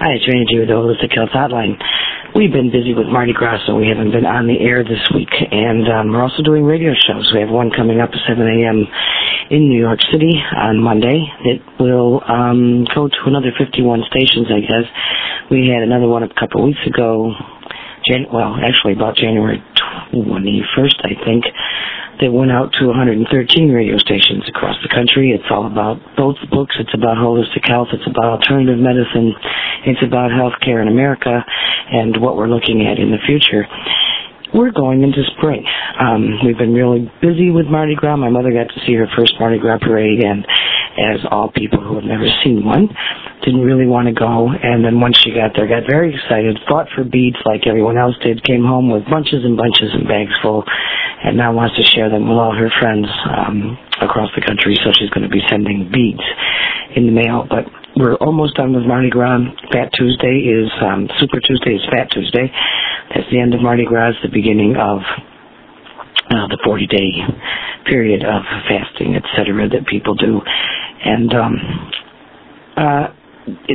Hi, it's Randy with the Holistic Health Hotline. We've been busy with Mardi Gras, so we haven't been on the air this week. And um, we're also doing radio shows. We have one coming up at 7 a.m. in New York City on Monday that will um, go to another 51 stations, I guess. We had another one a couple of weeks ago, Jan- well, actually about January 21st, I think they went out to 113 radio stations across the country. It's all about both books. It's about holistic health. It's about alternative medicine. It's about healthcare in America and what we're looking at in the future. We're going into spring. Um, we've been really busy with Mardi Gras. My mother got to see her first Mardi Gras parade, and as all people who have never seen one, didn't really want to go. And then once she got there, got very excited, fought for beads like everyone else did, came home with bunches and bunches and bags full, and now wants to share them with all her friends um, across the country. So she's going to be sending beads in the mail. But we're almost done with Mardi Gras. Fat Tuesday is um, Super Tuesday is Fat Tuesday. That's the end of Mardi Gras. The beginning of uh, the 40 day period of fasting, etc., that people do. And um, uh,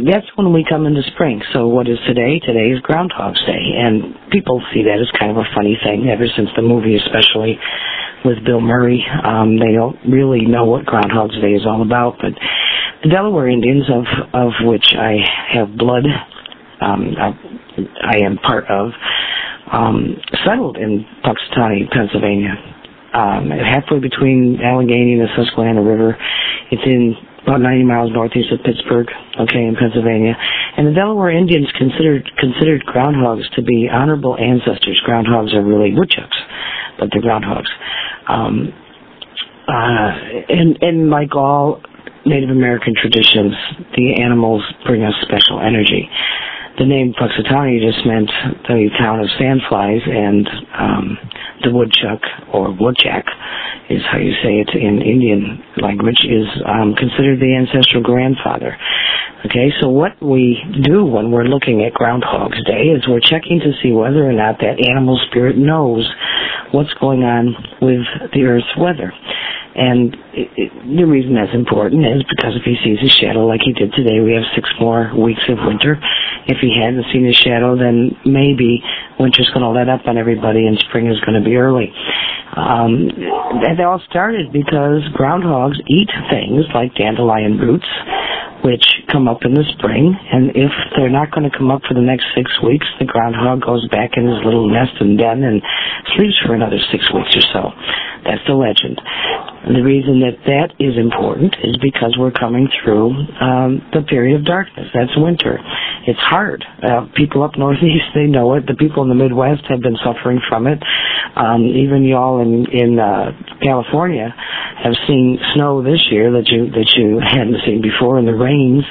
that's when we come into spring. So what is today? Today is Groundhog's Day, and people see that as kind of a funny thing. Ever since the movie, especially with Bill Murray, um, they don't really know what Groundhog's Day is all about. But the Delaware Indians, of of which I have blood, um, I, I am part of, um, settled in Punxsutawney, Pennsylvania, um, halfway between Allegheny and the Susquehanna River. It's in about 90 miles northeast of Pittsburgh, okay, in Pennsylvania. And the Delaware Indians considered considered groundhogs to be honorable ancestors. Groundhogs are really woodchucks, but they're groundhogs. Um, uh, and and like all Native American traditions, the animals bring us special energy. The name Punxsutawney just meant the town of sandflies, and um, the woodchuck or woodjack is how you say it in Indian language is um, considered the ancestral grandfather. Okay, so what we do when we're looking at Groundhog's Day is we're checking to see whether or not that animal spirit knows what's going on with the Earth's weather. And it, it, the reason that's important is because if he sees his shadow like he did today, we have six more weeks of winter. If he hadn't seen his shadow, then maybe winter's going to let up on everybody and spring is going to be early. Um, that all started because groundhogs eat things like dandelion roots, which come up in the spring. And if they're not going to come up for the next six weeks, the groundhog goes back in his little nest and den and sleeps for another six weeks or so. That's the legend. The reason that that is important is because we're coming through um, the period of darkness. That's winter. It's hard. Uh, people up northeast, they know it. The people in the Midwest have been suffering from it. Um, even y'all in in uh, California have seen snow this year that you that you hadn't seen before, and the rains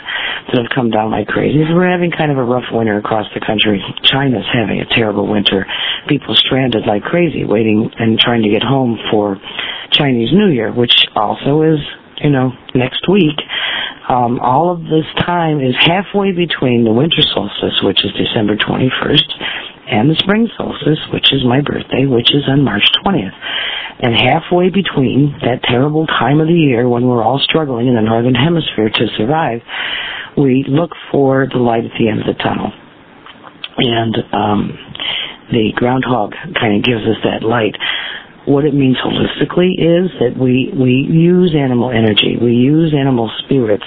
that have come down like crazy. We're having kind of a rough winter across the country. China's having a terrible winter. People stranded like crazy, waiting and trying to get home for Chinese New Year, which also is you know next week. Um, all of this time is halfway between the winter solstice, which is December 21st, and the spring solstice, which is my birthday, which is on March 20th. And halfway between that terrible time of the year when we're all struggling in the northern hemisphere to survive, we look for the light at the end of the tunnel. And um, the groundhog kind of gives us that light what it means holistically is that we we use animal energy, we use animal spirits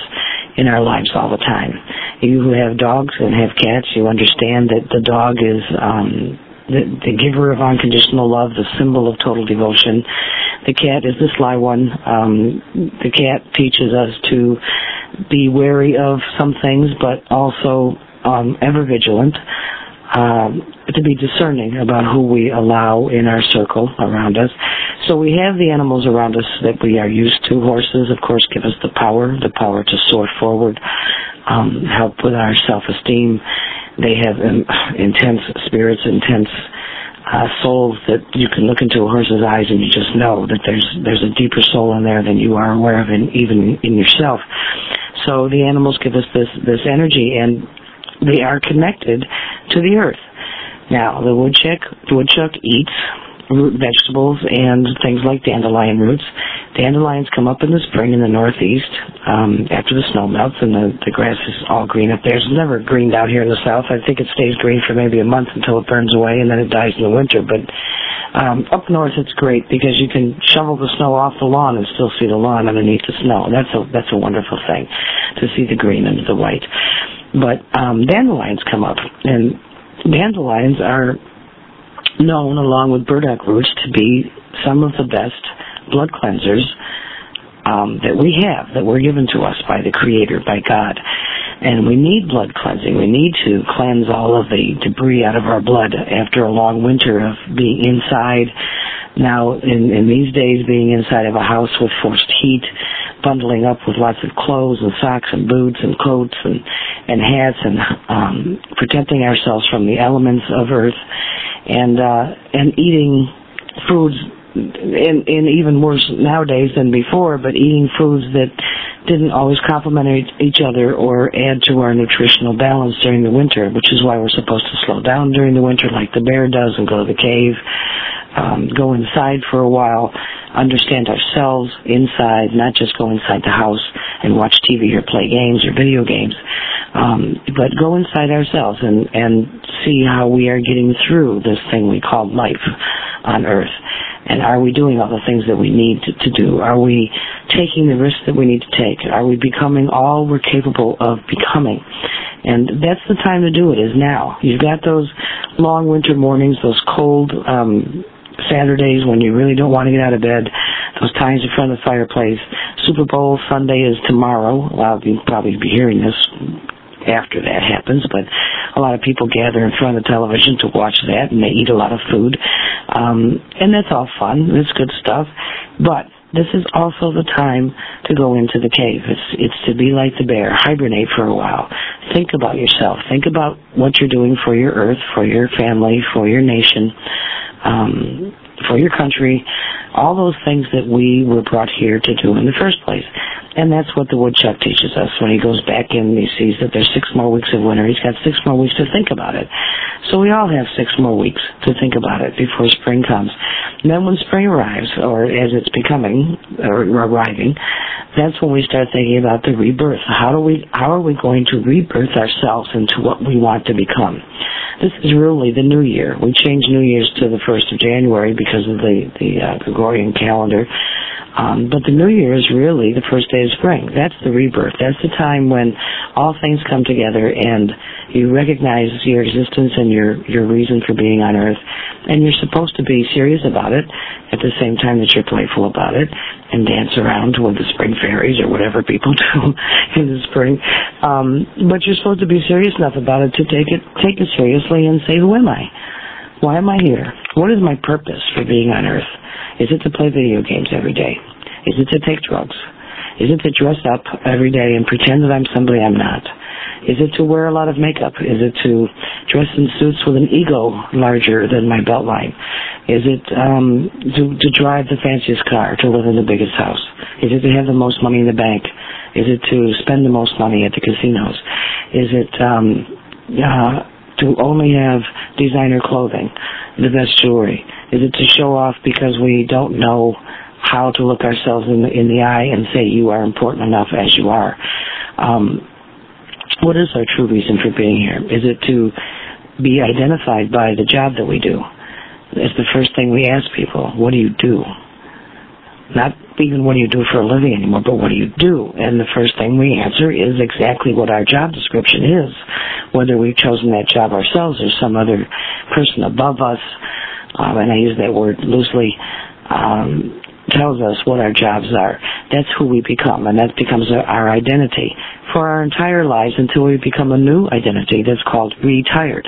in our lives all the time. You who have dogs and have cats, you understand that the dog is um, the, the giver of unconditional love, the symbol of total devotion. The cat is the sly one. Um, the cat teaches us to be wary of some things, but also um, ever vigilant um, to be discerning about who we allow in our circle around us. So we have the animals around us that we are used to. Horses, of course, give us the power, the power to soar forward, um, help with our self-esteem. They have um, intense spirits, intense uh, souls that you can look into a horse's eyes and you just know that there's there's a deeper soul in there than you are aware of, in, even in yourself. So the animals give us this this energy, and they are connected to the earth. Now, the woodchuck, the woodchuck eats root vegetables and things like dandelion roots. Dandelions come up in the spring in the northeast um, after the snow melts and the, the grass is all green up there. It's never greened out here in the south. I think it stays green for maybe a month until it burns away and then it dies in the winter. But um, up north it's great because you can shovel the snow off the lawn and still see the lawn underneath the snow. That's a that's a wonderful thing to see the green and the white. But um, dandelions come up and dandelions are known along with burdock roots to be some of the best blood cleansers um, that we have, that were given to us by the Creator, by God. And we need blood cleansing. We need to cleanse all of the debris out of our blood after a long winter of being inside. Now, in, in these days, being inside of a house with forced heat, bundling up with lots of clothes and socks and boots and coats and, and hats and um, protecting ourselves from the elements of earth and uh, and eating foods and, and even worse nowadays than before, but eating foods that didn't always complement each other or add to our nutritional balance during the winter, which is why we're supposed to slow down during the winter like the bear does and go to the cave, um, go inside for a while, understand ourselves inside, not just go inside the house and watch TV or play games or video games, um, but go inside ourselves and, and see how we are getting through this thing we call life on earth. And are we doing all the things that we need to, to do? Are we taking the risks that we need to take? Are we becoming all we're capable of becoming? And that's the time to do it, is now. You've got those long winter mornings, those cold um, Saturdays when you really don't want to get out of bed, those times in front of the fireplace. Super Bowl Sunday is tomorrow. Well, you'll probably be hearing this after that happens, but a lot of people gather in front of the television to watch that and they eat a lot of food. Um, and that's all fun. It's good stuff. But this is also the time to go into the cave. It's it's to be like the bear, hibernate for a while. Think about yourself. Think about what you're doing for your earth, for your family, for your nation, um, for your country, all those things that we were brought here to do in the first place. And that's what the woodchuck teaches us. When he goes back in, he sees that there's six more weeks of winter. He's got six more weeks to think about it. So we all have six more weeks to think about it before spring comes. And then when spring arrives, or as it's becoming, or arriving, that's when we start thinking about the rebirth. How do we, how are we going to rebirth ourselves into what we want to become? This is really the new year. We changed New Year's to the 1st of January because of the, the uh, Gregorian calendar. Um, but the new year is really the first day of spring. That's the rebirth. That's the time when all things come together and you recognize your existence and your, your reason for being on earth. And you're supposed to be serious about it at the same time that you're playful about it and dance around with the spring fairies or whatever people do in the spring. Um, but you're supposed to be serious enough about it to take it, take it seriously and say, who am I? Why am I here? What is my purpose for being on earth? Is it to play video games every day? Is it to take drugs? Is it to dress up every day and pretend that I'm somebody I'm not? Is it to wear a lot of makeup? Is it to dress in suits with an ego larger than my belt line? Is it um, to, to drive the fanciest car, to live in the biggest house? Is it to have the most money in the bank? Is it to spend the most money at the casinos? Is it um, uh, to only have designer clothing, the best jewelry? Is it to show off because we don't know how to look ourselves in the, in the eye and say you are important enough as you are? Um, what is our true reason for being here? Is it to be identified by the job that we do? It's the first thing we ask people. What do you do? Not even what do you do for a living anymore, but what do you do? And the first thing we answer is exactly what our job description is. Whether we've chosen that job ourselves or some other person above us, um, and I use that word loosely, um, tells us what our jobs are. That's who we become, and that becomes our identity for our entire lives until we become a new identity that's called retired,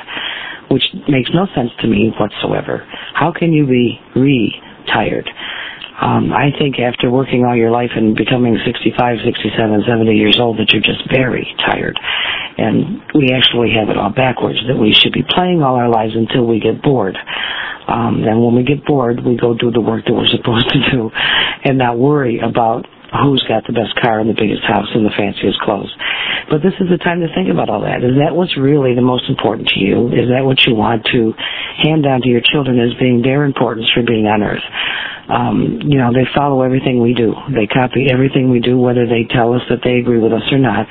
which makes no sense to me whatsoever. How can you be retired? Um, I think after working all your life and becoming 65, 67, 70 years old that you're just very tired. And we actually have it all backwards, that we should be playing all our lives until we get bored. Um, and when we get bored, we go do the work that we're supposed to do and not worry about who's got the best car and the biggest house and the fanciest clothes. But this is the time to think about all that. Is that what's really the most important to you? Is that what you want to hand down to your children as being their importance for being on earth? Um, you know, they follow everything we do. They copy everything we do, whether they tell us that they agree with us or not.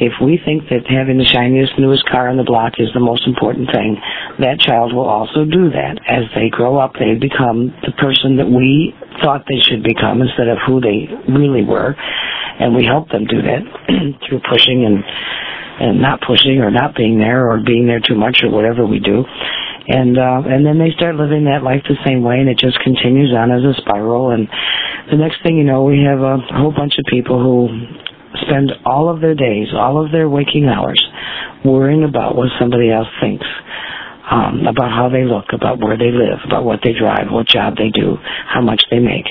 If we think that having the shiniest, newest car on the block is the most important thing, that child will also do that. As they grow up, they become the person that we thought they should become instead of who they really were. And we help them do that through pushing and, and not pushing or not being there or being there too much or whatever we do. And, uh, and then they start living that life the same way and it just continues on as a spiral. And the next thing you know, we have a whole bunch of people who spend all of their days, all of their waking hours, worrying about what somebody else thinks, um, about how they look, about where they live, about what they drive, what job they do, how much they make.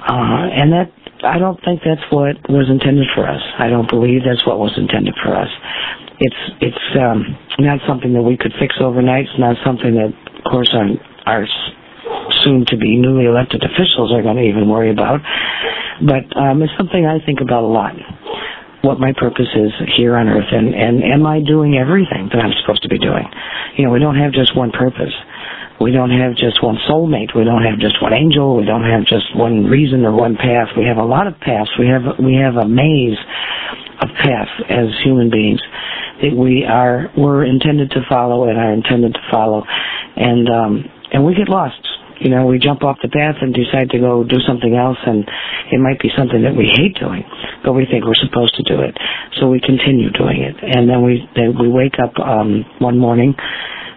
Uh, and that, I don't think that's what was intended for us. I don't believe that's what was intended for us. It's, it's, um, not something that we could fix overnight. It's not something that, of course, our, our soon to be newly elected officials are going to even worry about. But um, it's something I think about a lot. What my purpose is here on earth, and, and am I doing everything that I'm supposed to be doing? You know, we don't have just one purpose. We don't have just one soulmate. We don't have just one angel. We don't have just one reason or one path. We have a lot of paths. We have we have a maze of paths as human beings that we are we're intended to follow and are intended to follow, and um, and we get lost you know, we jump off the path and decide to go do something else, and it might be something that we hate doing, but we think we're supposed to do it, so we continue doing it, and then we then we wake up um, one morning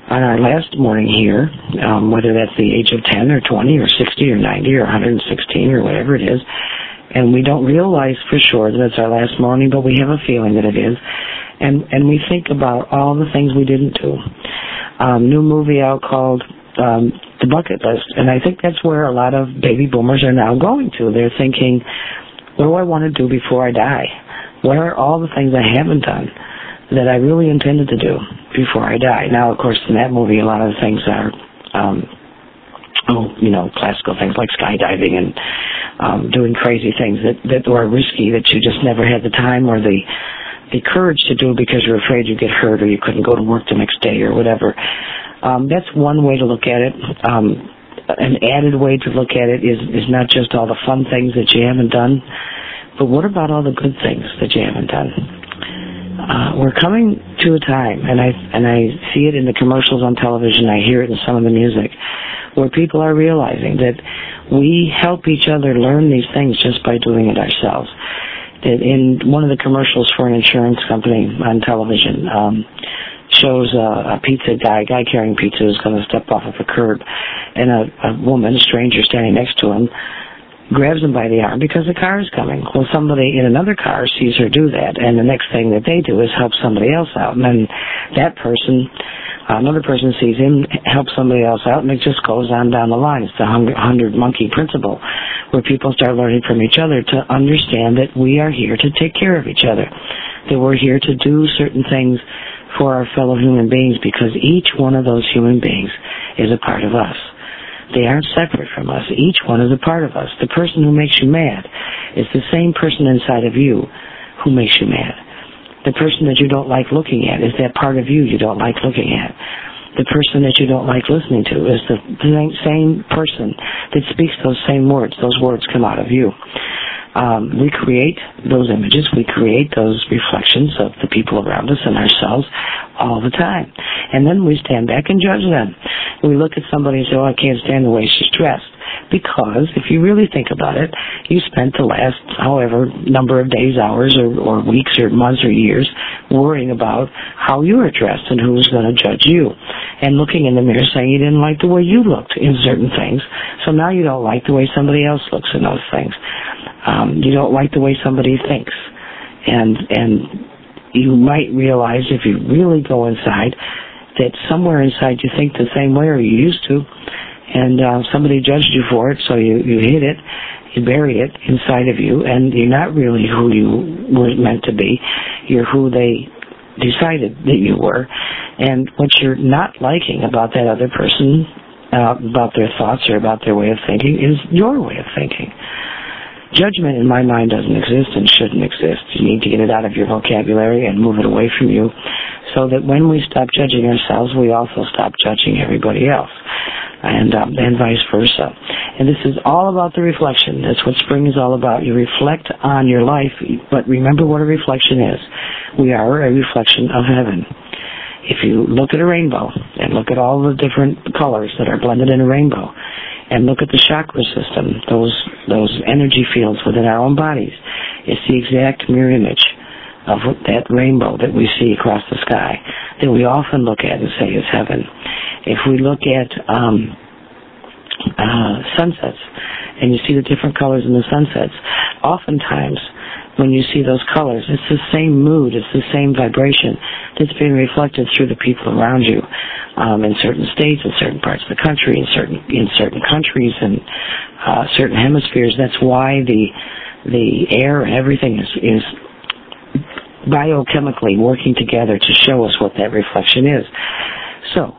on our last morning here, um, whether that's the age of 10 or 20 or 60 or 90 or 116 or whatever it is, and we don't realize for sure that it's our last morning, but we have a feeling that it is, and and we think about all the things we didn't do. Um, new movie out called um, the bucket list. And I think that's where a lot of baby boomers are now going to. They're thinking, what do I want to do before I die? What are all the things I haven't done that I really intended to do before I die? Now, of course, in that movie, a lot of the things are, um, oh, you know, classical things like skydiving and um, doing crazy things that that were risky that you just never had the time or the the courage to do because you're afraid you'd get hurt or you couldn't go to work the next day or whatever. Um, that's one way to look at it. Um, an added way to look at it is, is not just all the fun things that you haven't done, but what about all the good things that you haven't done? Uh, we're coming to a time, and I and I see it in the commercials on television. I hear it in some of the music, where people are realizing that we help each other learn these things just by doing it ourselves. In one of the commercials for an insurance company on television, um, shows a, a pizza guy, a guy carrying pizza is going to step off of a curb, and a, a woman, a stranger standing next to him, grabs him by the arm because the car is coming. Well, somebody in another car sees her do that, and the next thing that they do is help somebody else out, and then that person, another person sees him help somebody else out, and it just goes on down the line. It's the hundred monkey principle, where people start learning from each other to understand that we are here to take care of each other, that we're here to do certain things for our fellow human beings because each one of those human beings is a part of us. They aren't separate from us. Each one is a part of us. The person who makes you mad is the same person inside of you who makes you mad. The person that you don't like looking at is that part of you you don't like looking at. The person that you don't like listening to is the same person that speaks those same words. Those words come out of you um, we create those images, we create those reflections of the people around us and ourselves all the time. And then we stand back and judge them. We look at somebody and say, oh, I can't stand the way she's dressed. Because if you really think about it, you spent the last however number of days, hours, or, or weeks, or months, or years worrying about how you were dressed and who was going to judge you. And looking in the mirror saying you didn't like the way you looked in certain things. So now you don't like the way somebody else looks in those things. Um, you don't like the way somebody thinks. And, and you might realize if you really go inside that somewhere inside you think the same way or you used to. And uh, somebody judged you for it so you, you hid it you bury it inside of you and you're not really who you were meant to be. You're who they decided that you were. And what you're not liking about that other person uh, about their thoughts or about their way of thinking is your way of thinking Judgment in my mind doesn't exist and shouldn't exist. You need to get it out of your vocabulary and move it away from you so that when we stop judging ourselves, we also stop judging everybody else. And, um, and vice versa. And this is all about the reflection. That's what spring is all about. You reflect on your life, but remember what a reflection is. We are a reflection of heaven. If you look at a rainbow and look at all the different colors that are blended in a rainbow, and look at the chakra system, those those energy fields within our own bodies. It's the exact mirror image of that rainbow that we see across the sky that we often look at and say is heaven. If we look at um, uh, sunsets and you see the different colors in the sunsets, oftentimes when you see those colors, it's the same mood, it's the same vibration that's being reflected through the people around you um, in certain states, in certain parts of the country, in certain in certain countries, and uh, certain hemispheres. That's why the the air and everything is is biochemically working together to show us what that reflection is. So,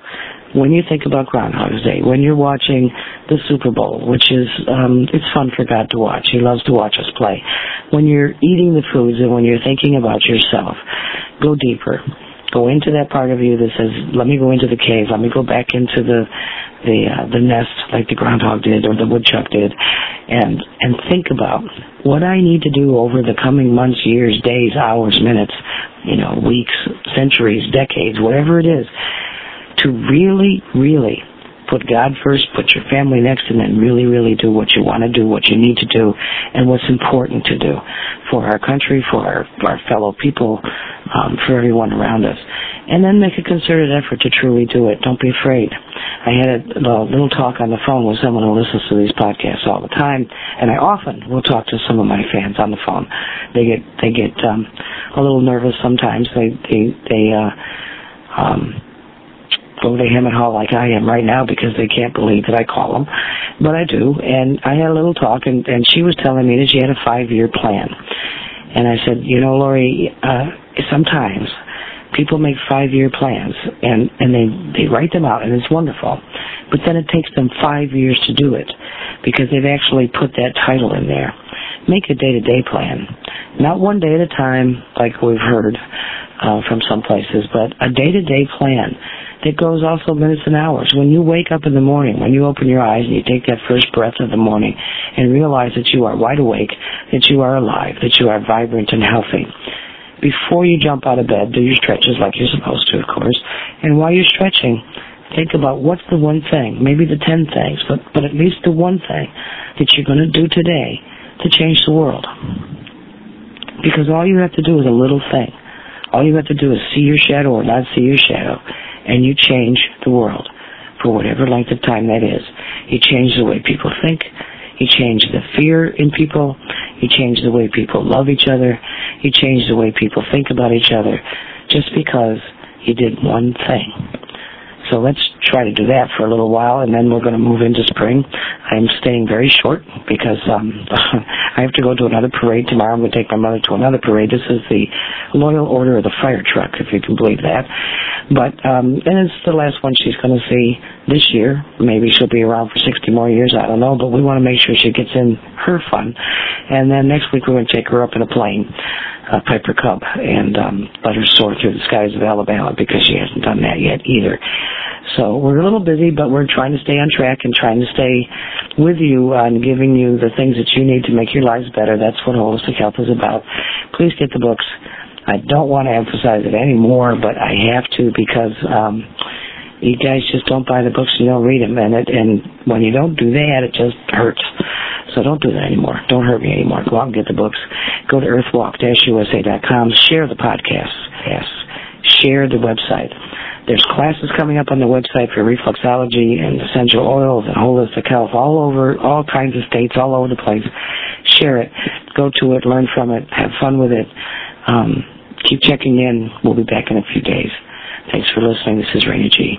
when you think about Groundhog's Day, when you're watching the Super Bowl, which is um, it's fun for God to watch. He loves to watch us play. When you're eating the foods and when you're thinking about yourself, go deeper. Go into that part of you that says, "Let me go into the cave. Let me go back into the the uh, the nest like the groundhog did or the woodchuck did, and and think about what I need to do over the coming months, years, days, hours, minutes, you know, weeks, centuries, decades, whatever it is, to really, really put God first, put your family next, and then really, really do what you want to do, what you need to do, and what's important to do for our country, for our, our fellow people, um, for everyone around us. And then make a concerted effort to truly do it. Don't be afraid. I had a, a little talk on the phone with someone who listens to these podcasts all the time, and I often will talk to some of my fans on the phone. They get they get um, a little nervous sometimes. They they they uh, um, go to him and haw like I am right now because they can't believe that I call them, but I do. And I had a little talk, and and she was telling me that she had a five year plan, and I said, you know, Lori, uh, sometimes people make five year plans and and they they write them out and it's wonderful. But then it takes them five years to do it because they've actually put that title in there. Make a day to day plan. Not one day at a time like we've heard uh, from some places but a day to day plan that goes also minutes and hours when you wake up in the morning when you open your eyes and you take that first breath of the morning and realize that you are wide awake that you are alive that you are vibrant and healthy before you jump out of bed, do your stretches like you're supposed to, of course. And while you're stretching, think about what's the one thing, maybe the ten things, but, but at least the one thing that you're going to do today to change the world. Because all you have to do is a little thing. All you have to do is see your shadow or not see your shadow, and you change the world for whatever length of time that is. You change the way people think. You change the fear in people. You change the way people love each other. You change the way people think about each other just because you did one thing. So let's try to do that for a little while, and then we're going to move into spring. I'm staying very short because um, I have to go to another parade tomorrow. I'm going to take my mother to another parade. This is the Loyal Order of the Fire Truck, if you can believe that. But um, and it's the last one she's going to see this year. Maybe she'll be around for 60 more years. I don't know, but we want to make sure she gets in her fun. And then next week we're going to take her up in a plane, a Piper Cub, and um, let her soar through the skies of Alabama because she hasn't done that yet either. So we're a little busy, but we're trying to stay on track and trying to stay with you and giving you the things that you need to make your lives better. That's what holistic health is about. Please get the books. I don't want to emphasize it anymore, but I have to because um, you guys just don't buy the books and you don't read them, and it and when you don't do that, it just hurts. So don't do that anymore. Don't hurt me anymore. Go out and get the books. Go to earthwalk-usa.com. Share the podcast. Yes. Share the website. There's classes coming up on the website for reflexology and essential oils and holistic health all over, all kinds of states, all over the place. Share it. Go to it. Learn from it. Have fun with it. Um, keep checking in. We'll be back in a few days. Thanks for listening. This is Raina G.